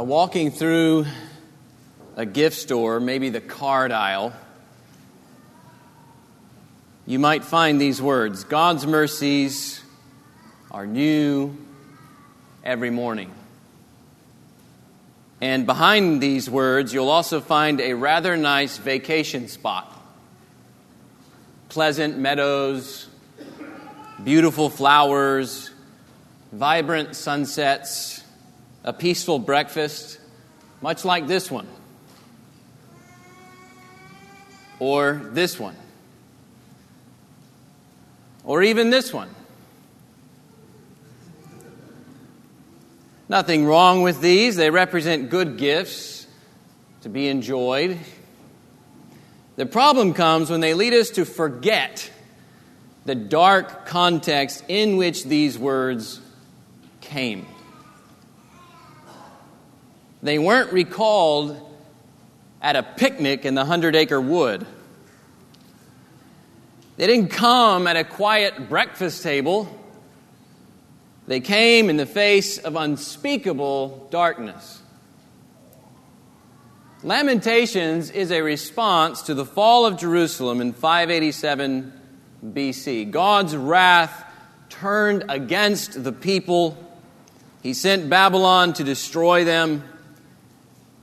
Uh, walking through a gift store, maybe the card aisle, you might find these words God's mercies are new every morning. And behind these words, you'll also find a rather nice vacation spot. Pleasant meadows, beautiful flowers, vibrant sunsets, a peaceful breakfast, much like this one. Or this one. Or even this one. Nothing wrong with these. They represent good gifts to be enjoyed. The problem comes when they lead us to forget the dark context in which these words came. They weren't recalled at a picnic in the Hundred Acre Wood. They didn't come at a quiet breakfast table they came in the face of unspeakable darkness. Lamentations is a response to the fall of Jerusalem in 587 BC. God's wrath turned against the people. He sent Babylon to destroy them.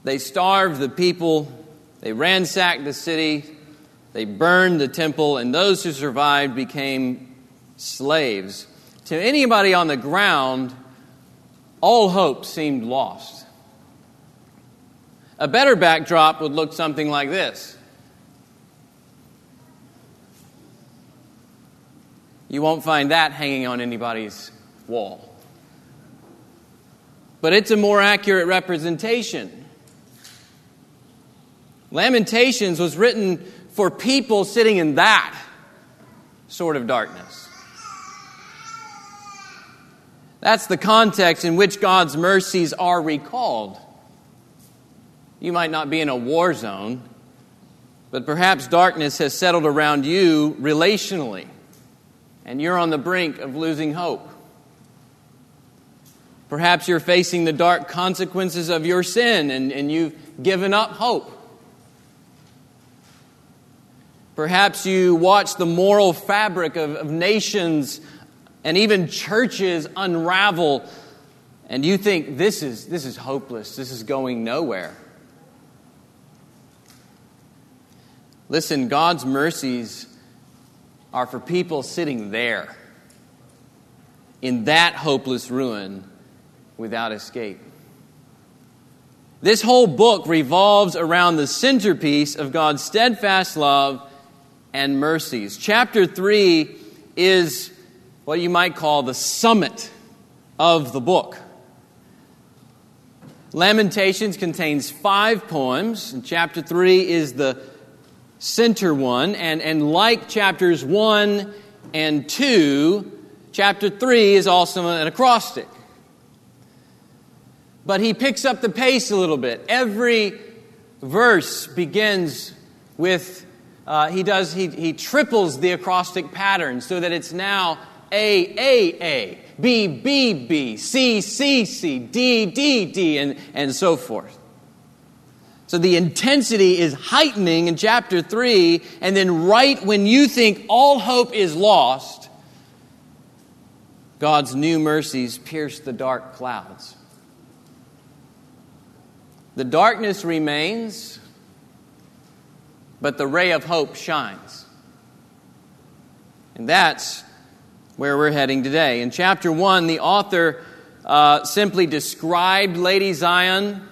They starved the people. They ransacked the city. They burned the temple, and those who survived became slaves to anybody on the ground, all hope seemed lost. A better backdrop would look something like this. You won't find that hanging on anybody's wall. But it's a more accurate representation. Lamentations was written for people sitting in that sort of darkness. That's the context in which God's mercies are recalled. You might not be in a war zone, but perhaps darkness has settled around you relationally, and you're on the brink of losing hope. Perhaps you're facing the dark consequences of your sin and, and you've given up hope. Perhaps you watch the moral fabric of, of nations and even churches unravel, and you think this is, this is hopeless, this is going nowhere. Listen, God's mercies are for people sitting there in that hopeless ruin without escape. This whole book revolves around the centerpiece of God's steadfast love and mercies. Chapter 3 is what you might call the summit of the book. Lamentations contains five poems, and chapter 3 is the center one. And, and like chapters 1 and 2, chapter 3 is also an acrostic. But he picks up the pace a little bit. Every verse begins with, uh, he does, he, he triples the acrostic pattern so that it's now a, A, A, B, B, B, C, C, C, D, D, D, and, and so forth. So the intensity is heightening in chapter 3, and then right when you think all hope is lost, God's new mercies pierce the dark clouds. The darkness remains, but the ray of hope shines. And that's where we're heading today. In chapter 1, the author uh, simply described Lady Zion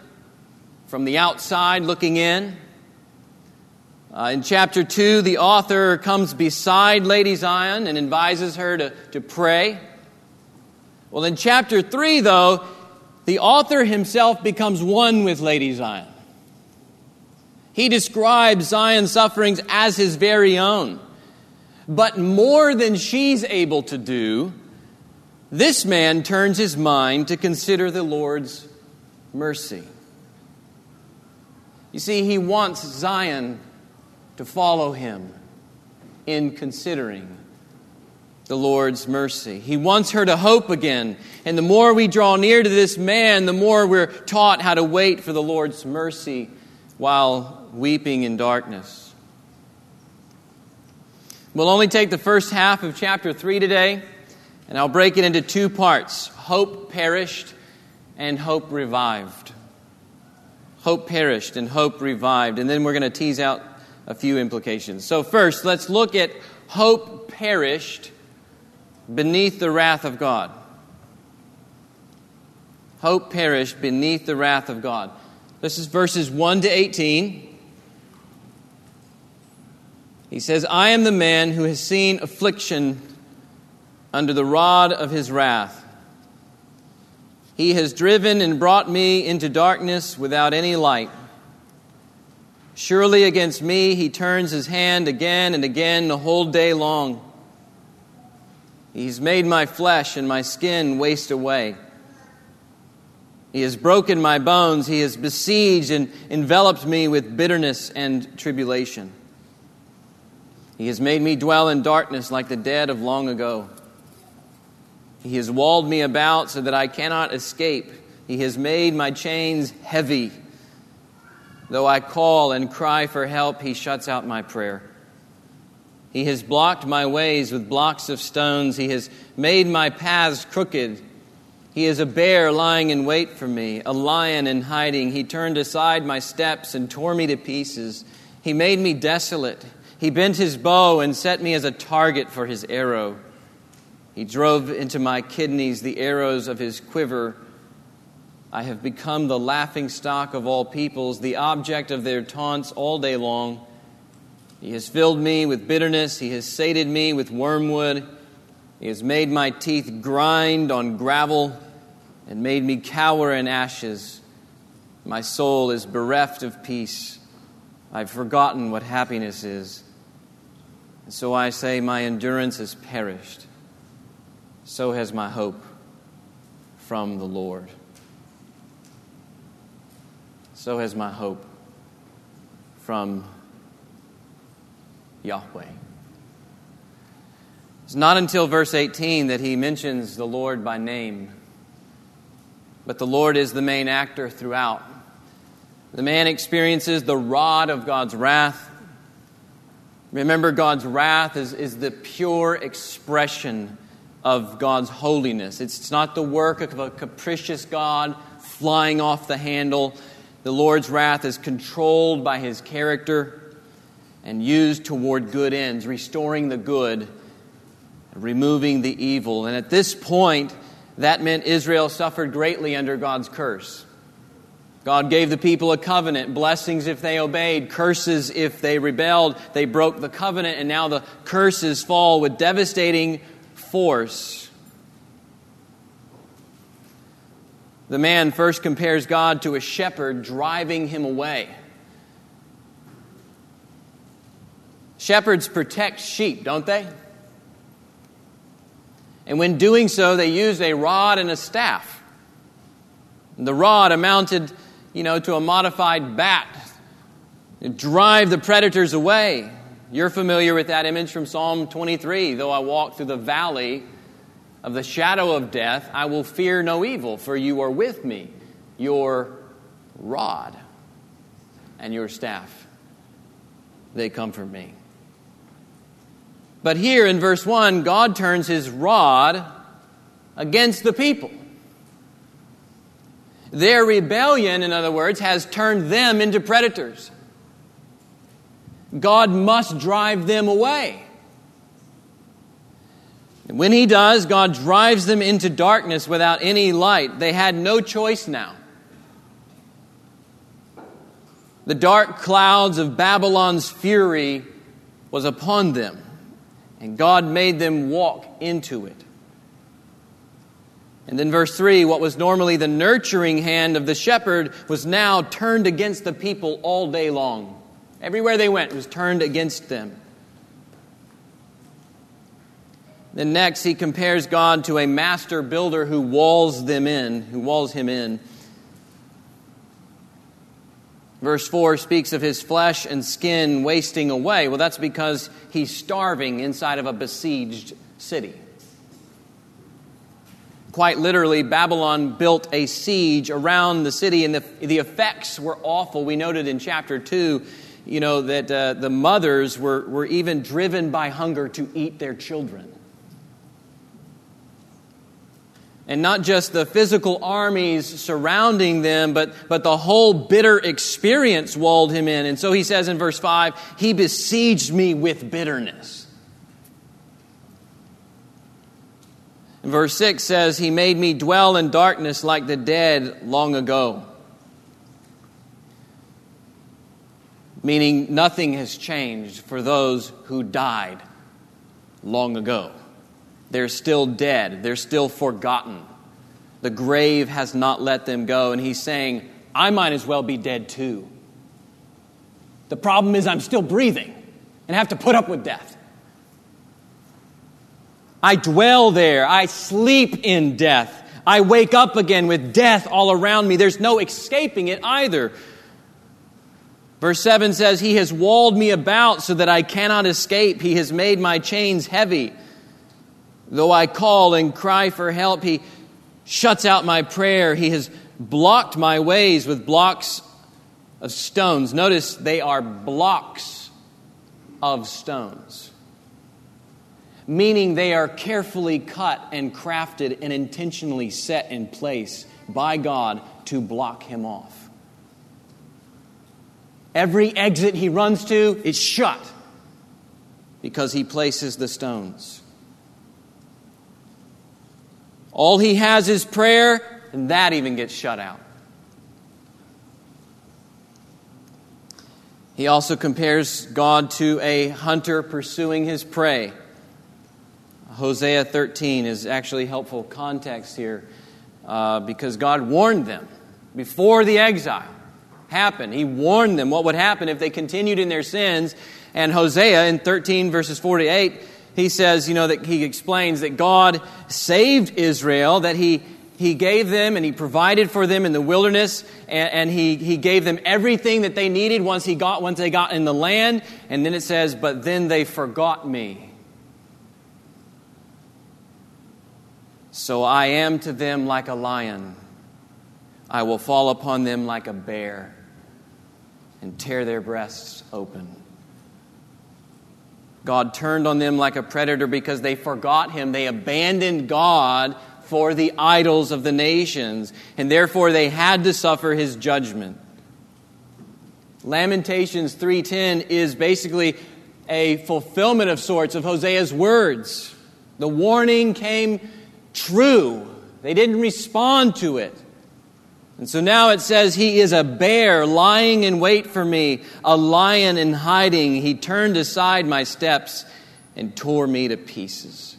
from the outside looking in. Uh, in chapter 2, the author comes beside Lady Zion and advises her to, to pray. Well, in chapter 3, though, the author himself becomes one with Lady Zion. He describes Zion's sufferings as his very own. But more than she's able to do, this man turns his mind to consider the Lord's mercy. You see, he wants Zion to follow him in considering the Lord's mercy. He wants her to hope again. And the more we draw near to this man, the more we're taught how to wait for the Lord's mercy while weeping in darkness. We'll only take the first half of chapter 3 today, and I'll break it into two parts hope perished and hope revived. Hope perished and hope revived. And then we're going to tease out a few implications. So, first, let's look at hope perished beneath the wrath of God. Hope perished beneath the wrath of God. This is verses 1 to 18. He says, I am the man who has seen affliction under the rod of his wrath. He has driven and brought me into darkness without any light. Surely against me he turns his hand again and again the whole day long. He's made my flesh and my skin waste away. He has broken my bones. He has besieged and enveloped me with bitterness and tribulation. He has made me dwell in darkness like the dead of long ago. He has walled me about so that I cannot escape. He has made my chains heavy. Though I call and cry for help, he shuts out my prayer. He has blocked my ways with blocks of stones. He has made my paths crooked. He is a bear lying in wait for me, a lion in hiding. He turned aside my steps and tore me to pieces. He made me desolate. He bent his bow and set me as a target for his arrow. He drove into my kidneys the arrows of his quiver. I have become the laughing stock of all peoples, the object of their taunts all day long. He has filled me with bitterness. He has sated me with wormwood. He has made my teeth grind on gravel and made me cower in ashes. My soul is bereft of peace. I've forgotten what happiness is. And so I say, My endurance has perished so has my hope from the Lord. So has my hope from Yahweh. It's not until verse 18 that he mentions the Lord by name, but the Lord is the main actor throughout. The man experiences the rod of God's wrath. Remember, God's wrath is, is the pure expression of God's holiness. It's not the work of a capricious God flying off the handle. The Lord's wrath is controlled by his character and used toward good ends, restoring the good, removing the evil. And at this point, that meant Israel suffered greatly under God's curse. God gave the people a covenant, blessings if they obeyed, curses if they rebelled. They broke the covenant, and now the curses fall with devastating force. The man first compares God to a shepherd driving him away. Shepherds protect sheep, don't they? And when doing so, they used a rod and a staff. The rod amounted, you know, to a modified bat. to drive the predators away. You're familiar with that image from Psalm 23. Though I walk through the valley of the shadow of death, I will fear no evil, for you are with me. Your rod and your staff, they comfort me. But here in verse 1, God turns his rod against the people. Their rebellion, in other words, has turned them into predators. God must drive them away. And when He does, God drives them into darkness without any light. They had no choice now. The dark clouds of Babylon's fury was upon them, and God made them walk into it. And then, verse 3 what was normally the nurturing hand of the shepherd was now turned against the people all day long. Everywhere they went was turned against them. Then next, he compares God to a master builder who walls them in, who walls him in. Verse 4 speaks of his flesh and skin wasting away. Well, that's because he's starving inside of a besieged city. Quite literally, Babylon built a siege around the city, and the, the effects were awful. We noted in chapter 2 you know, that uh, the mothers were, were even driven by hunger to eat their children. And not just the physical armies surrounding them, but, but the whole bitter experience walled him in. And so he says in verse 5 He besieged me with bitterness. And verse 6 says, He made me dwell in darkness like the dead long ago. meaning nothing has changed for those who died long ago. They're still dead, they're still forgotten. The grave has not let them go. And he's saying, I might as well be dead too. The problem is, I'm still breathing and have to put up with death. I dwell there, I sleep in death. I wake up again with death all around me. There's no escaping it either. Verse 7 says, He has walled me about so that I cannot escape. He has made my chains heavy. Though I call and cry for help, He shuts out my prayer. He has blocked my ways with blocks of stones. Notice they are blocks of stones, meaning they are carefully cut and crafted and intentionally set in place by God to block Him off. Every exit he runs to is shut because he places the stones. All he has is prayer, and that even gets shut out. He also compares God to a hunter pursuing his prey. Hosea 13 is actually helpful context here uh, because God warned them before the exile happened. He warned them what would happen if they continued in their sins. And Hosea in 13 verses 48, he says, you know, that he explains that God saved Israel, that he he gave them and he provided for them in the wilderness and, and, he, he gave them everything that they needed once he got once they got in the land. And then it says but then they forgot me. So i am to them like a lion. I will fall upon them like a bear and tear their breasts open. God turned on them like a predator because they forgot him. They abandoned God for the idols of the nations, and therefore they had to suffer his judgment. Lamentations 3:10 is basically a fulfillment of sorts of Hosea's words. The warning came true. They didn't respond to it. And so now it says, He is a bear lying in wait for me, a lion in hiding. He turned aside my steps and tore me to pieces.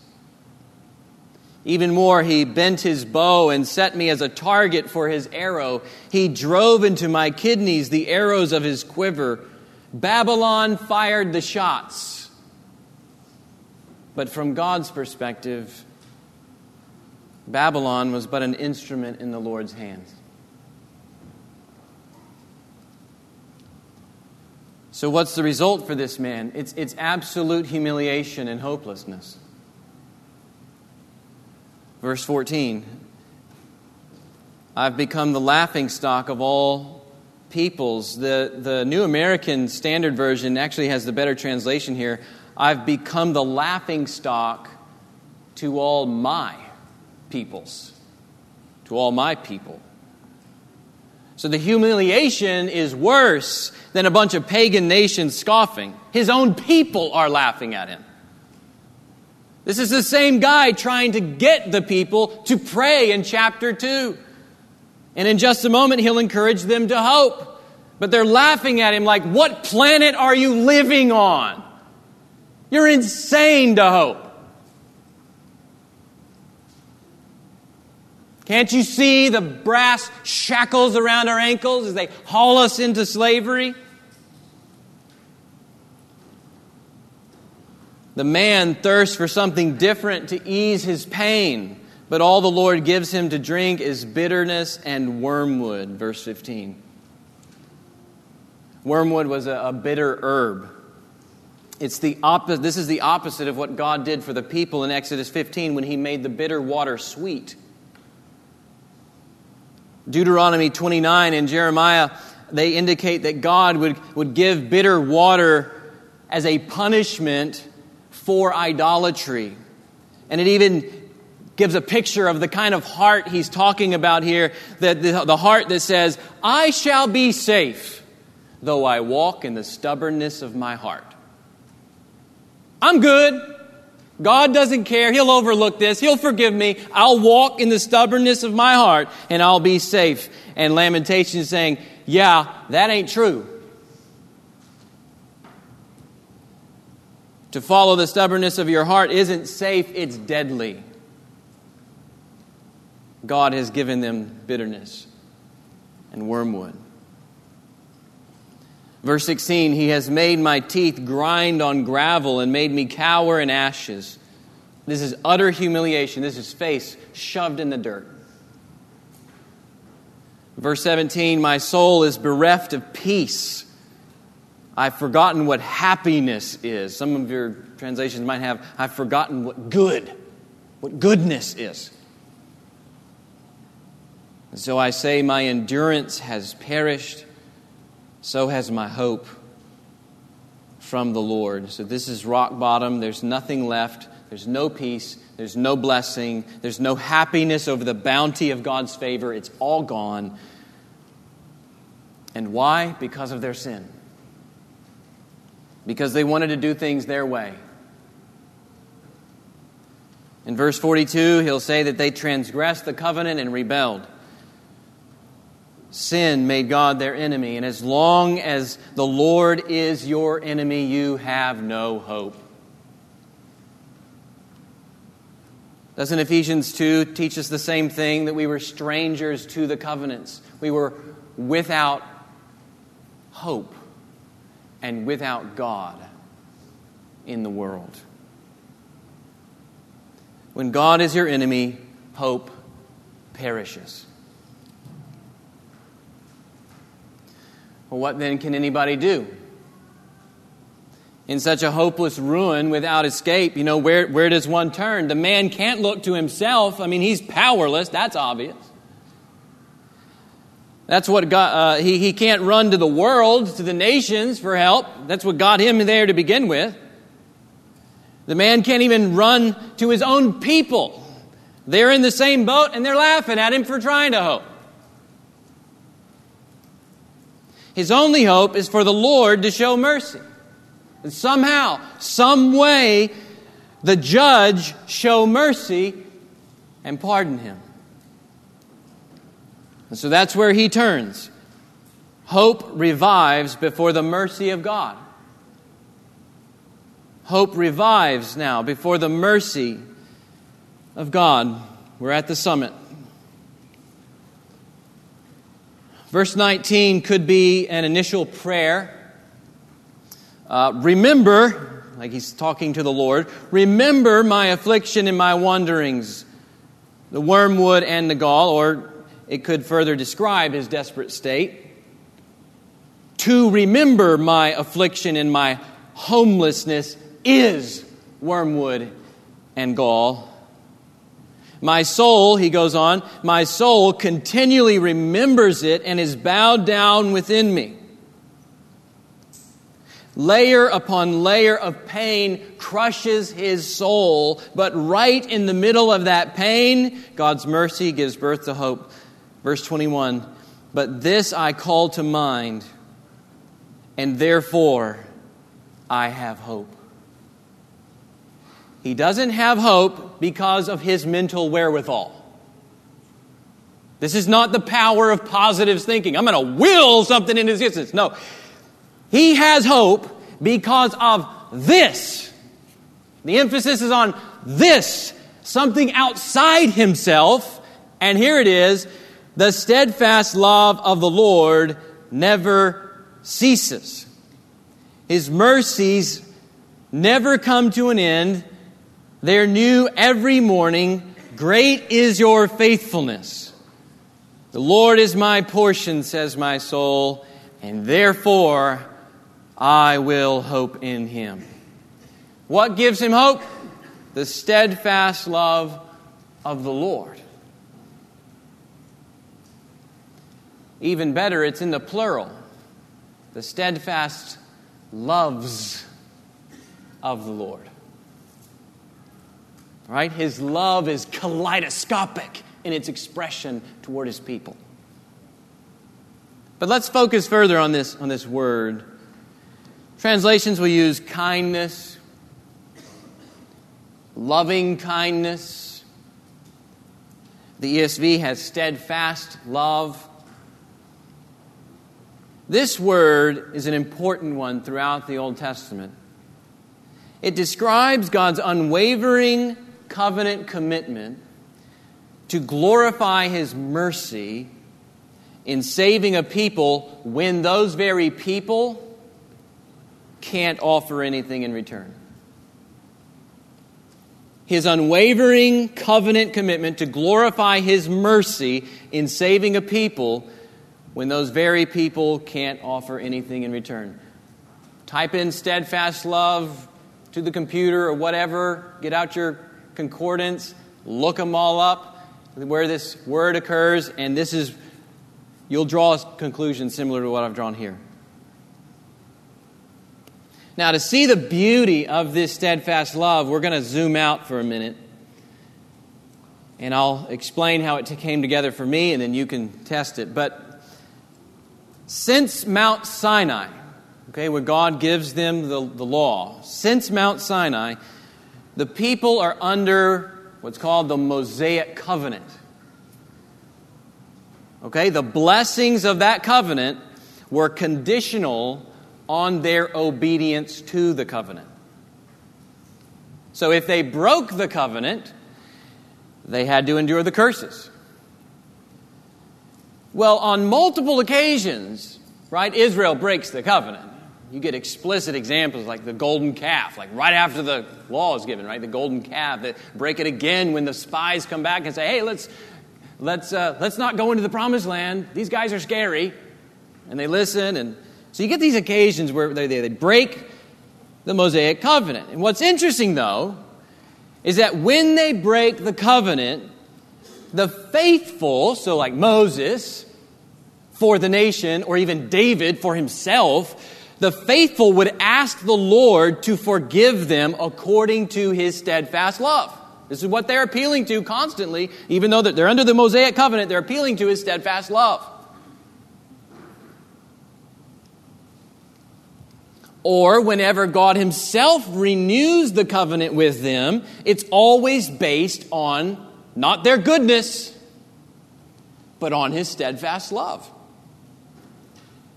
Even more, he bent his bow and set me as a target for his arrow. He drove into my kidneys the arrows of his quiver. Babylon fired the shots. But from God's perspective, Babylon was but an instrument in the Lord's hands. So, what's the result for this man? It's, it's absolute humiliation and hopelessness. Verse 14 I've become the laughing stock of all peoples. The, the New American Standard Version actually has the better translation here. I've become the laughing stock to all my peoples. To all my people. So the humiliation is worse than a bunch of pagan nations scoffing. His own people are laughing at him. This is the same guy trying to get the people to pray in chapter 2. And in just a moment, he'll encourage them to hope. But they're laughing at him like, What planet are you living on? You're insane to hope. Can't you see the brass shackles around our ankles as they haul us into slavery? The man thirsts for something different to ease his pain, but all the Lord gives him to drink is bitterness and wormwood. Verse 15. Wormwood was a, a bitter herb. It's the opposite. This is the opposite of what God did for the people in Exodus 15 when he made the bitter water sweet. Deuteronomy 29 and Jeremiah, they indicate that God would, would give bitter water as a punishment for idolatry. And it even gives a picture of the kind of heart he's talking about here that the, the heart that says, I shall be safe, though I walk in the stubbornness of my heart. I'm good. God doesn't care. He'll overlook this. He'll forgive me. I'll walk in the stubbornness of my heart and I'll be safe. And Lamentation is saying, Yeah, that ain't true. To follow the stubbornness of your heart isn't safe, it's deadly. God has given them bitterness and wormwood. Verse 16, He has made my teeth grind on gravel and made me cower in ashes. This is utter humiliation. This is face shoved in the dirt. Verse 17, My soul is bereft of peace. I've forgotten what happiness is. Some of your translations might have, I've forgotten what good, what goodness is. And so I say, My endurance has perished so has my hope from the Lord. So this is rock bottom. There's nothing left. There's no peace. There's no blessing. There's no happiness over the bounty of God's favor. It's all gone. And why? Because of their sin. Because they wanted to do things their way. In verse 42, he'll say that they transgressed the covenant and rebelled sin made God their enemy. And as long as the Lord is your enemy, you have no hope. Doesn't Ephesians 2 teach us the same thing that we were strangers to the covenants? We were without hope and without God in the world. When God is your enemy, hope perishes. Well, what then can anybody do? In such a hopeless ruin without escape, you know, where, where does one turn? The man can't look to himself. I mean, he's powerless. That's obvious. That's what God, uh, he, he can't run to the world, to the nations for help. That's what got him there to begin with. The man can't even run to his own people. They're in the same boat and they're laughing at him for trying to hope. His only hope is for the Lord to show mercy. And somehow, some way, the judge show mercy and pardon him. And so that's where he turns. Hope revives before the mercy of God. Hope revives now before the mercy of God. We're at the summit. Verse 19 could be an initial prayer. Uh, remember, like he's talking to the Lord, remember my affliction and my wanderings, the wormwood and the gall, or it could further describe his desperate state. To remember my affliction and my homelessness is wormwood and gall. My soul, he goes on, my soul continually remembers it and is bowed down within me. Layer upon layer of pain crushes his soul, but right in the middle of that pain, God's mercy gives birth to hope. Verse 21 But this I call to mind, and therefore I have hope. He doesn't have hope because of his mental wherewithal. This is not the power of positive thinking. I'm going to will something into existence. No. He has hope because of this. The emphasis is on this, something outside himself. And here it is the steadfast love of the Lord never ceases. His mercies never come to an end they're new every morning. Great is your faithfulness. The Lord is my portion, says my soul, and therefore I will hope in him. What gives him hope? The steadfast love of the Lord. Even better, it's in the plural. The steadfast loves of the Lord. Right? His love is kaleidoscopic in its expression toward his people. But let's focus further on this, on this word. Translations will use kindness, loving kindness. The ESV has steadfast love. This word is an important one throughout the Old Testament. It describes God's unwavering covenant commitment to glorify His mercy in saving a people when those very people can't offer anything in return. His unwavering covenant commitment to glorify His mercy in saving a people when those very people can't offer anything in return. Type in steadfast love to the computer or whatever, get out your concordance, look them all up where this word occurs, and this is you'll draw a conclusion similar to what I've drawn here. Now, to see the beauty of this steadfast love, we're going to zoom out for a minute. And I'll explain how it came together for me, and then you can test it. But since Mount Sinai, okay, where God gives them the, the law, since Mount Sinai, the people are under what's called the Mosaic covenant. Okay, the blessings of that covenant were conditional on their obedience to the covenant. So if they broke the covenant, they had to endure the curses. Well, on multiple occasions, right, Israel breaks the covenant. You get explicit examples like the golden calf, like right after the law is given, right? The golden calf. That break it again when the spies come back and say, "Hey, let's let's, uh, let's not go into the promised land. These guys are scary. And they listen. And so you get these occasions where they, they break the Mosaic covenant. And what's interesting, though, is that when they break the covenant, the faithful, so like Moses for the nation, or even David for himself, the faithful would ask the Lord to forgive them according to his steadfast love. This is what they're appealing to constantly, even though they're under the Mosaic covenant, they're appealing to his steadfast love. Or whenever God Himself renews the covenant with them, it's always based on not their goodness, but on His steadfast love.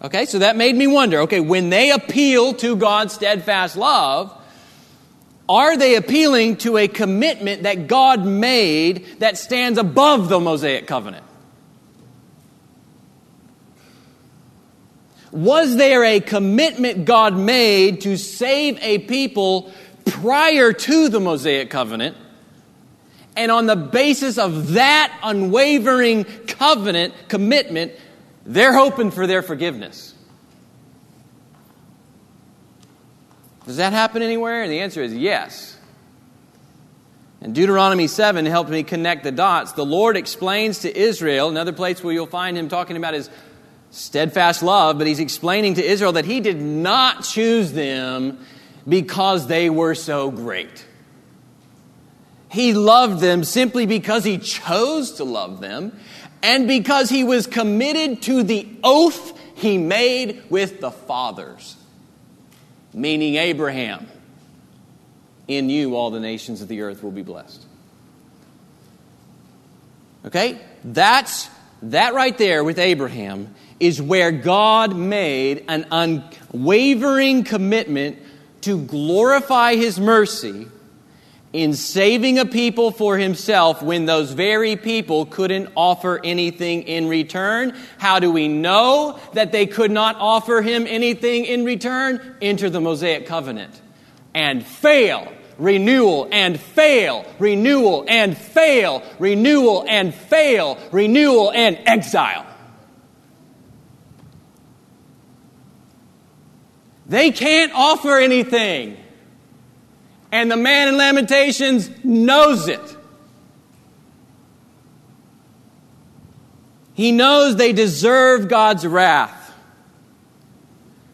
Okay, so that made me wonder okay, when they appeal to God's steadfast love, are they appealing to a commitment that God made that stands above the Mosaic covenant? Was there a commitment God made to save a people prior to the Mosaic covenant? And on the basis of that unwavering covenant commitment, they're hoping for their forgiveness. Does that happen anywhere? And the answer is yes. And Deuteronomy 7 helped me connect the dots. The Lord explains to Israel, another place where you'll find him talking about his steadfast love, but he's explaining to Israel that he did not choose them because they were so great. He loved them simply because he chose to love them and because he was committed to the oath he made with the fathers meaning Abraham. In you, all the nations of the earth will be blessed. Okay? That's that right there with Abraham is where God made an unwavering commitment to glorify his mercy in saving a people for himself when those very people couldn't offer anything in return. How do we know that they could not offer him anything in return? Enter the Mosaic covenant and fail. Renewal and fail, renewal and fail, renewal and fail, renewal and exile. They can't offer anything. And the man in Lamentations knows it. He knows they deserve God's wrath.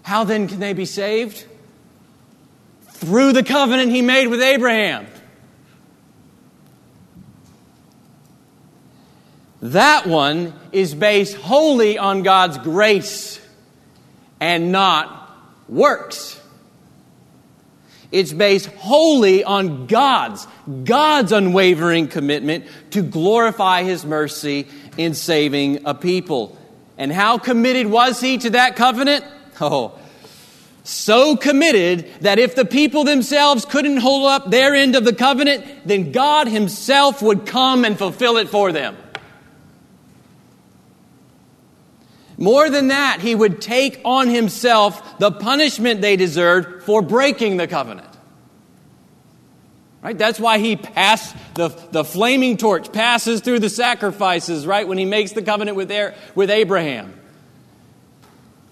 How then can they be saved? Through the covenant he made with Abraham. That one is based wholly on God's grace and not works. It's based wholly on God's, God's unwavering commitment to glorify His mercy in saving a people. And how committed was He to that covenant? Oh, so committed that if the people themselves couldn't hold up their end of the covenant, then God Himself would come and fulfill it for them. More than that, he would take on himself the punishment they deserved for breaking the covenant. Right? That's why he passed the, the flaming torch, passes through the sacrifices, right? When he makes the covenant with, with Abraham.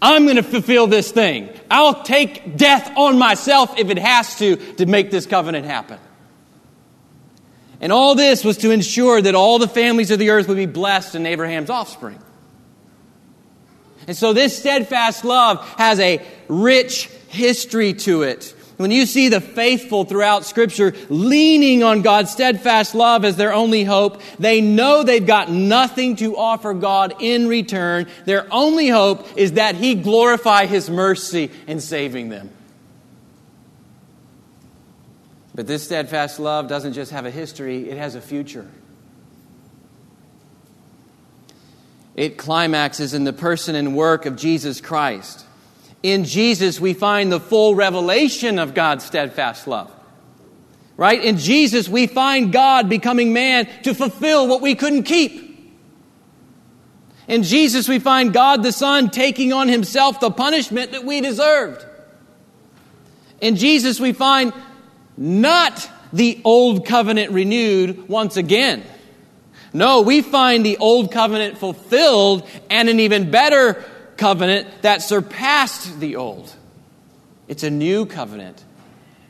I'm going to fulfill this thing. I'll take death on myself if it has to to make this covenant happen. And all this was to ensure that all the families of the earth would be blessed in Abraham's offspring. And so this steadfast love has a rich history to it. When you see the faithful throughout Scripture leaning on God's steadfast love as their only hope, they know they've got nothing to offer God in return. Their only hope is that He glorify His mercy in saving them. But this steadfast love doesn't just have a history, it has a future. It climaxes in the person and work of Jesus Christ. In Jesus, we find the full revelation of God's steadfast love. Right? In Jesus, we find God becoming man to fulfill what we couldn't keep. In Jesus, we find God the Son taking on himself the punishment that we deserved. In Jesus, we find not the old covenant renewed once again no, we find the old covenant fulfilled and an even better covenant that surpassed the old. It's a new covenant,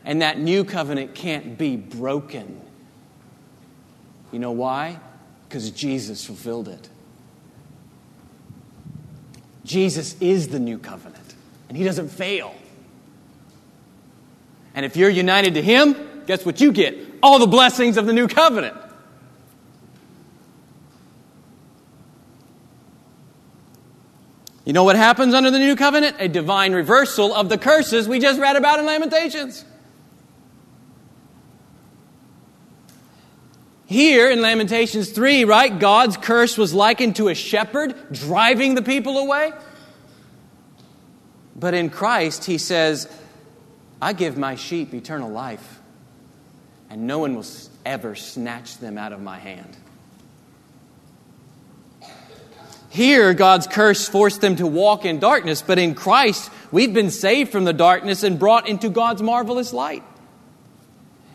and that new covenant can't be broken. You know why? Because Jesus fulfilled it. Jesus is the new covenant, and He doesn't fail. And if you're united to Him, guess what you get? All the blessings of the new covenant. You know what happens under the new covenant? A divine reversal of the curses we just read about in Lamentations. Here in Lamentations 3, right, God's curse was likened to a shepherd driving the people away. But in Christ, he says, I give my sheep eternal life, and no one will ever snatch them out of my hand. Here, God's curse forced them to walk in darkness, but in Christ, we've been saved from the darkness and brought into God's marvelous light.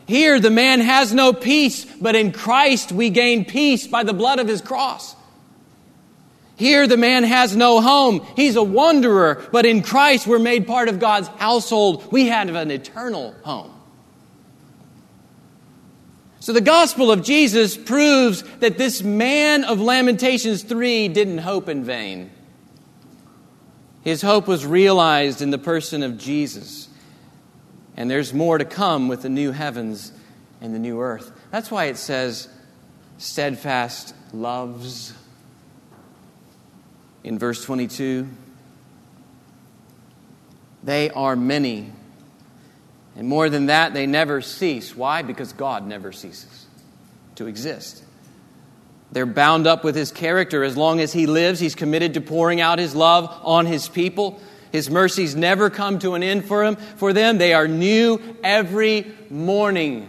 Here, the man has no peace, but in Christ, we gain peace by the blood of his cross. Here, the man has no home. He's a wanderer, but in Christ, we're made part of God's household. We have an eternal home. So the gospel of Jesus proves that this man of Lamentations 3 didn't hope in vain. His hope was realized in the person of Jesus. And there's more to come with the new heavens and the new earth. That's why it says, steadfast loves in verse 22. They are many and more than that, they never cease. Why? Because God never ceases to exist. They're bound up with His character. As long as He lives, He's committed to pouring out His love on His people. His mercies never come to an end for, him, for them. They are new every morning.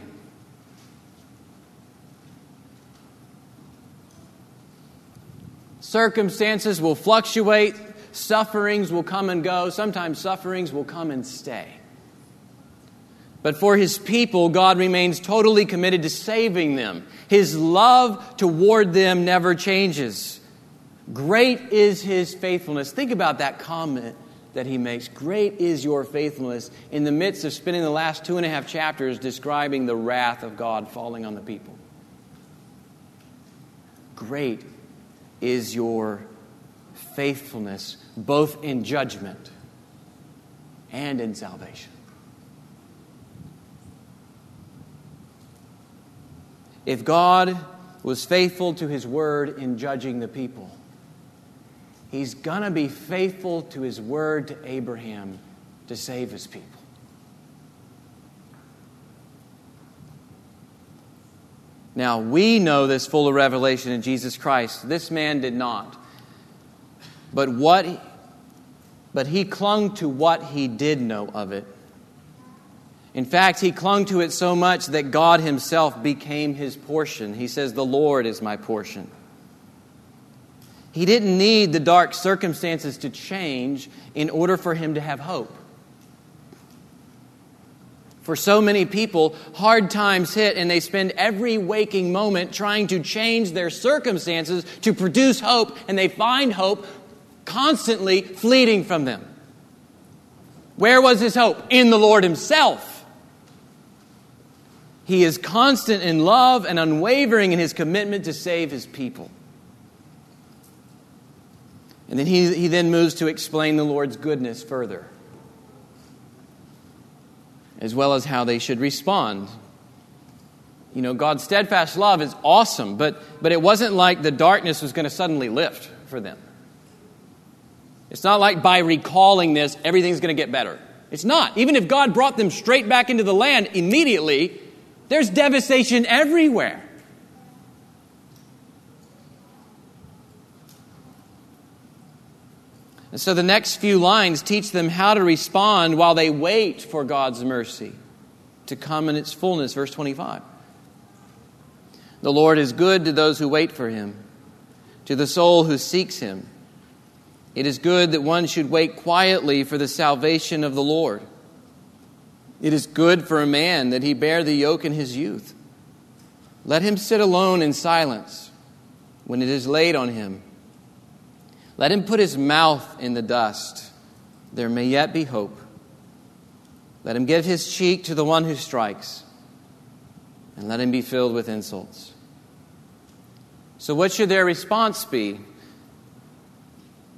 Circumstances will fluctuate, sufferings will come and go. Sometimes sufferings will come and stay. But for his people, God remains totally committed to saving them. His love toward them never changes. Great is his faithfulness. Think about that comment that he makes. Great is your faithfulness in the midst of spending the last two and a half chapters describing the wrath of God falling on the people. Great is your faithfulness, both in judgment and in salvation. If God was faithful to his word in judging the people, he's going to be faithful to his word to Abraham to save his people. Now, we know this full of revelation in Jesus Christ. This man did not. But what but he clung to what he did know of it. In fact, he clung to it so much that God himself became his portion. He says, "The Lord is my portion." He didn't need the dark circumstances to change in order for him to have hope. For so many people, hard times hit and they spend every waking moment trying to change their circumstances to produce hope, and they find hope constantly fleeting from them. Where was his hope? In the Lord Himself. He is constant in love and unwavering in his commitment to save his people. And then he, he then moves to explain the Lord's goodness further, as well as how they should respond. You know, God's steadfast love is awesome, but, but it wasn't like the darkness was going to suddenly lift for them. It's not like by recalling this, everything's going to get better. It's not. Even if God brought them straight back into the land immediately, there's devastation everywhere. And so the next few lines teach them how to respond while they wait for God's mercy to come in its fullness. Verse 25. The Lord is good to those who wait for him, to the soul who seeks him. It is good that one should wait quietly for the salvation of the Lord. It is good for a man that he bear the yoke in his youth. Let him sit alone in silence when it is laid on him. Let him put his mouth in the dust. There may yet be hope. Let him give his cheek to the one who strikes, and let him be filled with insults. So, what should their response be?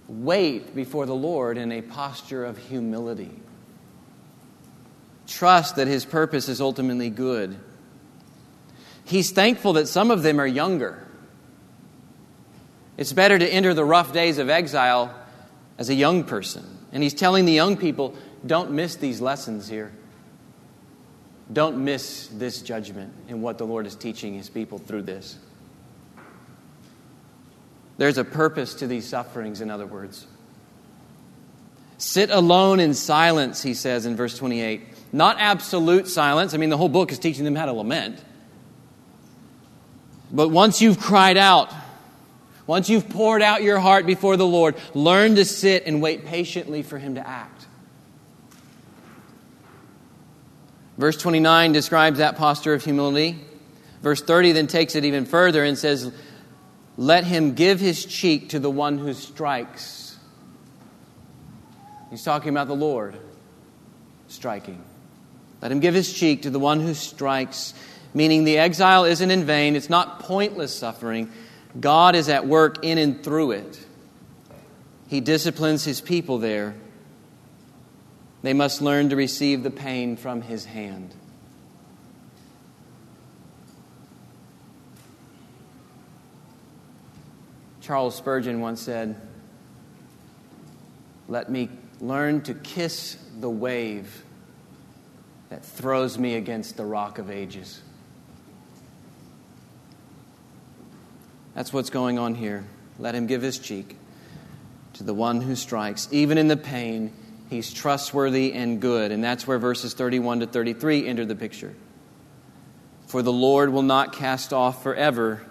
wait before the Lord in a posture of humility. Trust that His purpose is ultimately good. He's thankful that some of them are younger. It's better to enter the rough days of exile as a young person. And He's telling the young people don't miss these lessons here. Don't miss this judgment and what the Lord is teaching His people through this. There's a purpose to these sufferings, in other words. Sit alone in silence, he says in verse 28. Not absolute silence. I mean, the whole book is teaching them how to lament. But once you've cried out, once you've poured out your heart before the Lord, learn to sit and wait patiently for Him to act. Verse 29 describes that posture of humility. Verse 30 then takes it even further and says, let him give his cheek to the one who strikes. He's talking about the Lord striking. Let him give his cheek to the one who strikes, meaning the exile isn't in vain, it's not pointless suffering. God is at work in and through it. He disciplines his people there. They must learn to receive the pain from his hand. Charles Spurgeon once said, Let me learn to kiss the wave that throws me against the rock of ages. That's what's going on here. Let him give his cheek to the one who strikes. Even in the pain, he's trustworthy and good. And that's where verses 31 to 33 enter the picture. For the Lord will not cast off forever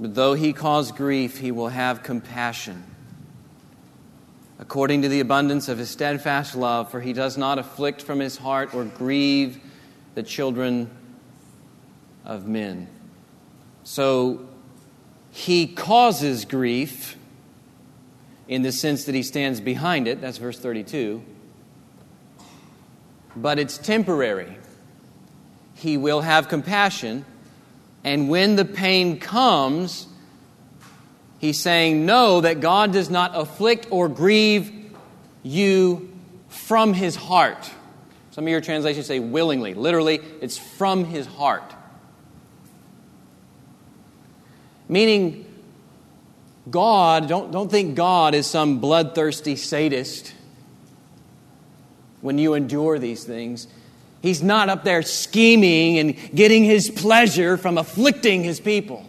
but though he cause grief, he will have compassion. According to the abundance of his steadfast love, for he does not afflict from his heart or grieve the children of men. So he causes grief in the sense that he stands behind it. That's verse 32. But it's temporary. He will have compassion, and when the pain comes, he's saying, Know that God does not afflict or grieve you from his heart. Some of your translations say willingly. Literally, it's from his heart. Meaning, God, don't, don't think God is some bloodthirsty sadist when you endure these things. He's not up there scheming and getting his pleasure from afflicting his people.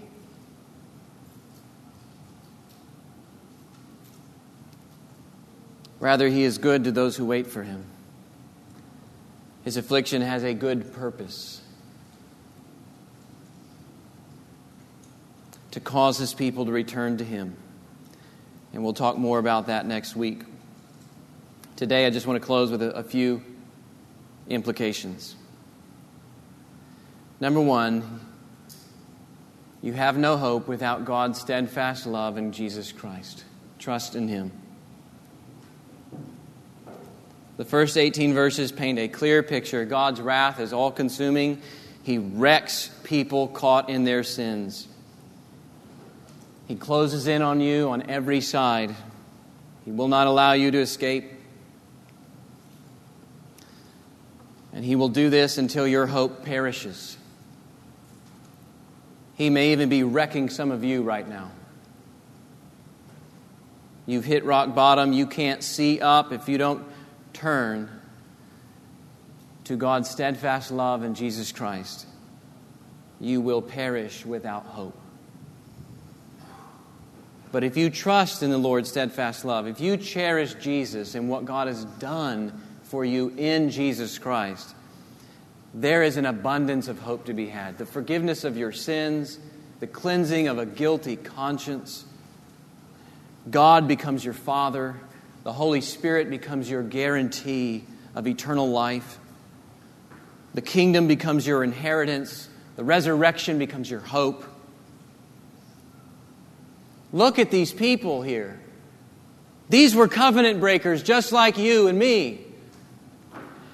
Rather, he is good to those who wait for him. His affliction has a good purpose to cause his people to return to him. And we'll talk more about that next week. Today, I just want to close with a, a few implications. Number one, you have no hope without God's steadfast love in Jesus Christ. Trust in Him. The first 18 verses paint a clear picture. God's wrath is all consuming, He wrecks people caught in their sins. He closes in on you on every side. He will not allow you to escape. And He will do this until your hope perishes. He may even be wrecking some of you right now. You've hit rock bottom. You can't see up if you don't turn to God's steadfast love in Jesus Christ. You will perish without hope. But if you trust in the Lord's steadfast love, if you cherish Jesus and what God has done for you in Jesus Christ, there is an abundance of hope to be had. The forgiveness of your sins, the cleansing of a guilty conscience. God becomes your Father. The Holy Spirit becomes your guarantee of eternal life. The kingdom becomes your inheritance. The resurrection becomes your hope. Look at these people here. These were covenant breakers just like you and me.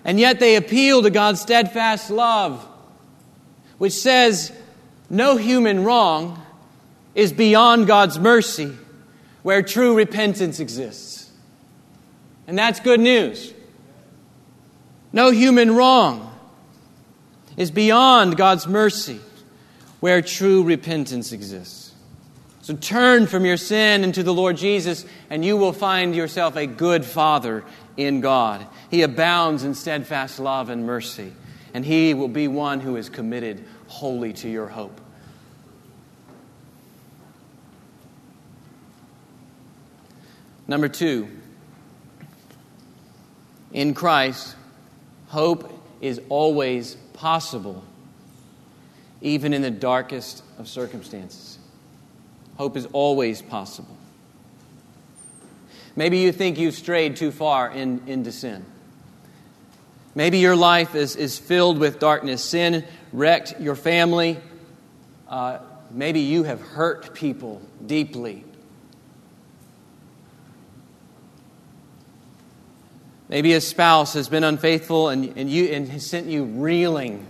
And yet they appeal to God's steadfast love, which says no human wrong is beyond God's mercy where true repentance exists. And that's good news. No human wrong is beyond God's mercy where true repentance exists. So turn from your sin into the Lord Jesus, and you will find yourself a good father in God. He abounds in steadfast love and mercy, and He will be one who is committed wholly to your hope. Number two, in Christ, hope is always possible, even in the darkest of circumstances. Hope is always possible. Maybe you think you've strayed too far in, into sin. Maybe your life is, is filled with darkness. Sin wrecked your family. Uh, maybe you have hurt people deeply. Maybe a spouse has been unfaithful and, and, you, and has sent you reeling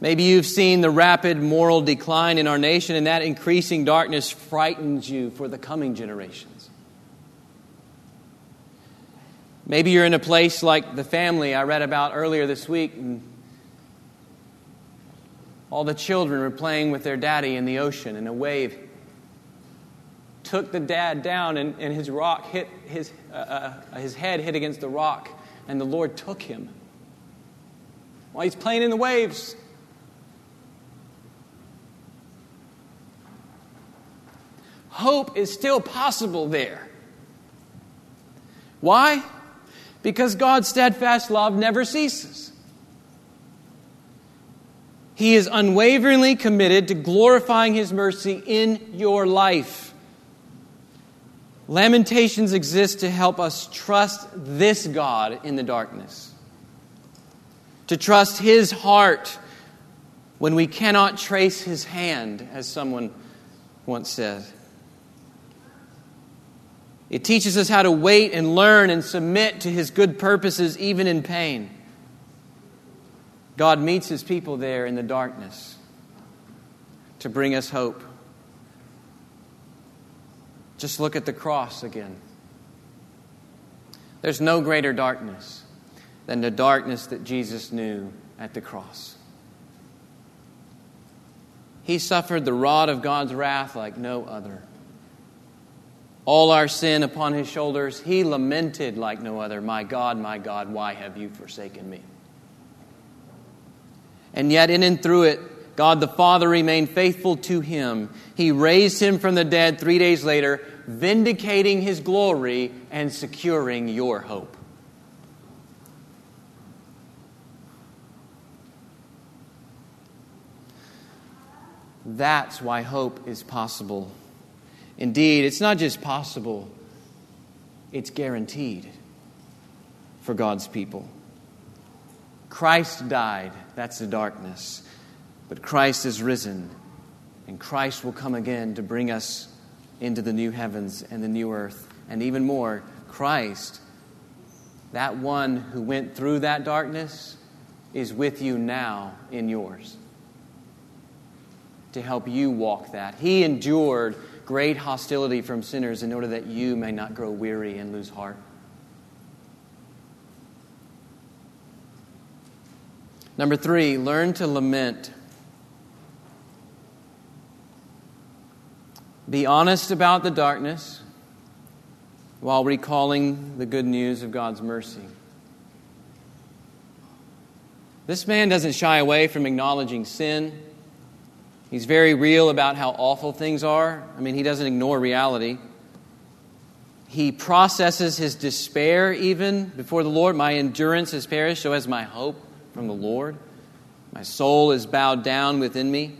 Maybe you've seen the rapid moral decline in our nation, and that increasing darkness frightens you for the coming generations. Maybe you're in a place like the family I read about earlier this week, and all the children were playing with their daddy in the ocean, and a wave took the dad down, and, and his rock hit his, uh, uh, his head hit against the rock, and the Lord took him while he's playing in the waves. hope is still possible there. Why? Because God's steadfast love never ceases. He is unwaveringly committed to glorifying His mercy in your life. Lamentations exist to help us trust this God in the darkness, to trust His heart when we cannot trace His hand, as someone once said. It teaches us how to wait and learn and submit to His good purposes, even in pain. God meets His people there in the darkness to bring us hope. Just look at the cross again. There's no greater darkness than the darkness that Jesus knew at the cross. He suffered the rod of God's wrath like no other. All our sin upon his shoulders, he lamented like no other, My God, my God, why have you forsaken me? And yet, in and through it, God the Father remained faithful to him. He raised him from the dead three days later, vindicating his glory and securing your hope. That's why hope is possible. Indeed, it's not just possible, it's guaranteed for God's people. Christ died, that's the darkness. But Christ is risen, and Christ will come again to bring us into the new heavens and the new earth. And even more, Christ, that one who went through that darkness, is with you now in yours to help you walk that. He endured great hostility from sinners in order that you may not grow weary and lose heart. Number three, learn to lament. Be honest about the darkness while recalling the good news of God's mercy. This man doesn't shy away from acknowledging sin. He's very real about how awful things are. I mean, he doesn't ignore reality. He processes his despair even before the Lord. My endurance has perished, so has my hope from the Lord. My soul is bowed down within me.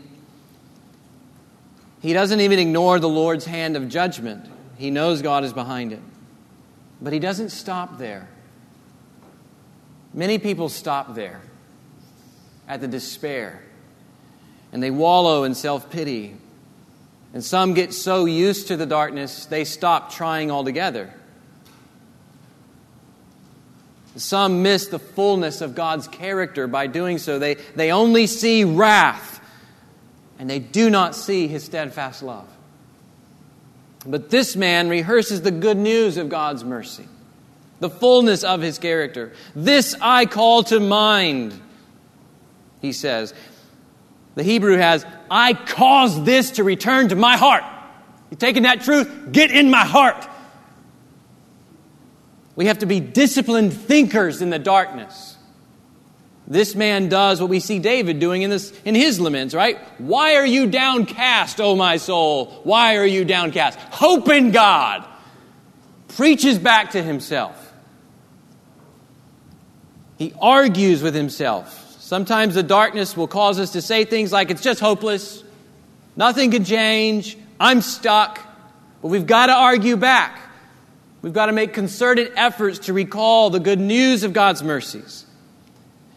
He doesn't even ignore the Lord's hand of judgment. He knows God is behind it. But he doesn't stop there. Many people stop there at the despair and they wallow in self pity. And some get so used to the darkness, they stop trying altogether. Some miss the fullness of God's character by doing so. They, they only see wrath, and they do not see his steadfast love. But this man rehearses the good news of God's mercy, the fullness of his character. This I call to mind, he says. The Hebrew has, I cause this to return to my heart. You taking that truth? Get in my heart. We have to be disciplined thinkers in the darkness. This man does what we see David doing in, this, in his laments, right? Why are you downcast, O my soul? Why are you downcast? Hope in God. Preaches back to himself. He argues with himself. Sometimes the darkness will cause us to say things like, it's just hopeless, nothing can change, I'm stuck. But we've got to argue back. We've got to make concerted efforts to recall the good news of God's mercies.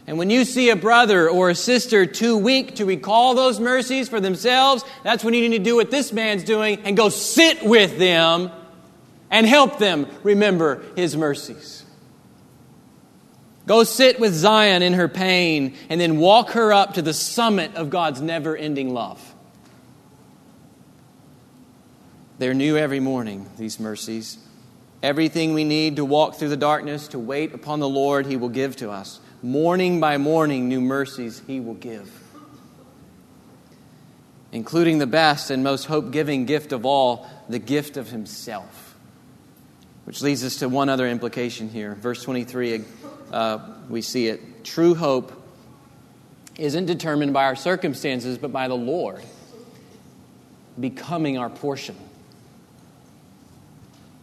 And when you see a brother or a sister too weak to recall those mercies for themselves, that's when you need to do what this man's doing and go sit with them and help them remember his mercies. Go sit with Zion in her pain and then walk her up to the summit of God's never ending love. They're new every morning, these mercies. Everything we need to walk through the darkness, to wait upon the Lord, He will give to us. Morning by morning, new mercies He will give. Including the best and most hope giving gift of all, the gift of Himself. Which leads us to one other implication here. Verse 23 uh, we see it. True hope isn't determined by our circumstances, but by the Lord becoming our portion.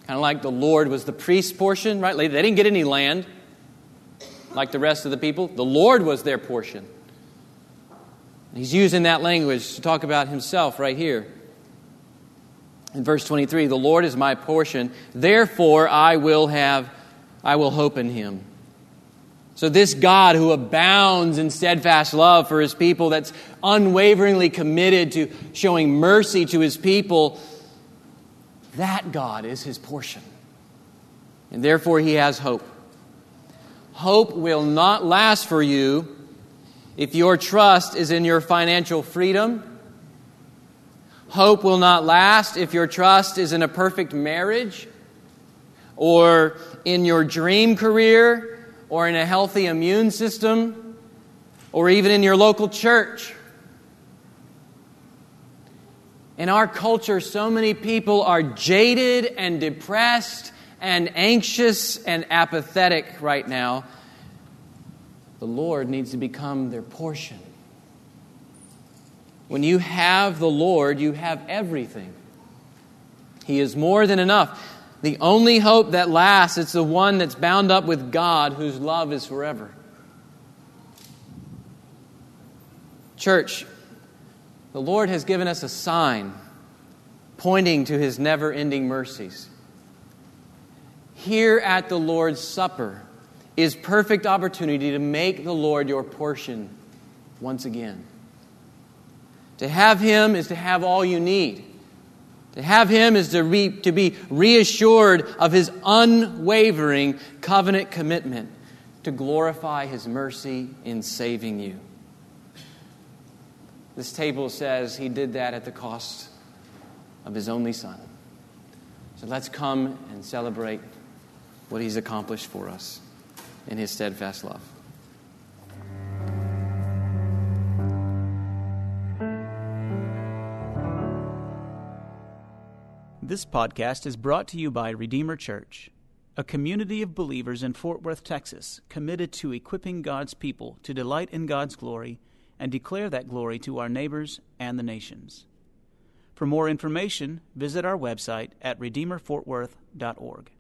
Kind of like the Lord was the priest's portion, right? They didn't get any land like the rest of the people. The Lord was their portion. He's using that language to talk about himself right here. In verse 23, the Lord is my portion, therefore I will have I will hope in him. So, this God who abounds in steadfast love for his people, that's unwaveringly committed to showing mercy to his people, that God is his portion. And therefore, he has hope. Hope will not last for you if your trust is in your financial freedom. Hope will not last if your trust is in a perfect marriage or in your dream career or in a healthy immune system or even in your local church. In our culture, so many people are jaded and depressed and anxious and apathetic right now. The Lord needs to become their portion. When you have the Lord, you have everything. He is more than enough. The only hope that lasts is the one that's bound up with God, whose love is forever. Church, the Lord has given us a sign pointing to his never ending mercies. Here at the Lord's Supper is perfect opportunity to make the Lord your portion once again. To have him is to have all you need. To have him is to, re, to be reassured of his unwavering covenant commitment to glorify his mercy in saving you. This table says he did that at the cost of his only son. So let's come and celebrate what he's accomplished for us in his steadfast love. This podcast is brought to you by Redeemer Church, a community of believers in Fort Worth, Texas, committed to equipping God's people to delight in God's glory and declare that glory to our neighbors and the nations. For more information, visit our website at redeemerfortworth.org.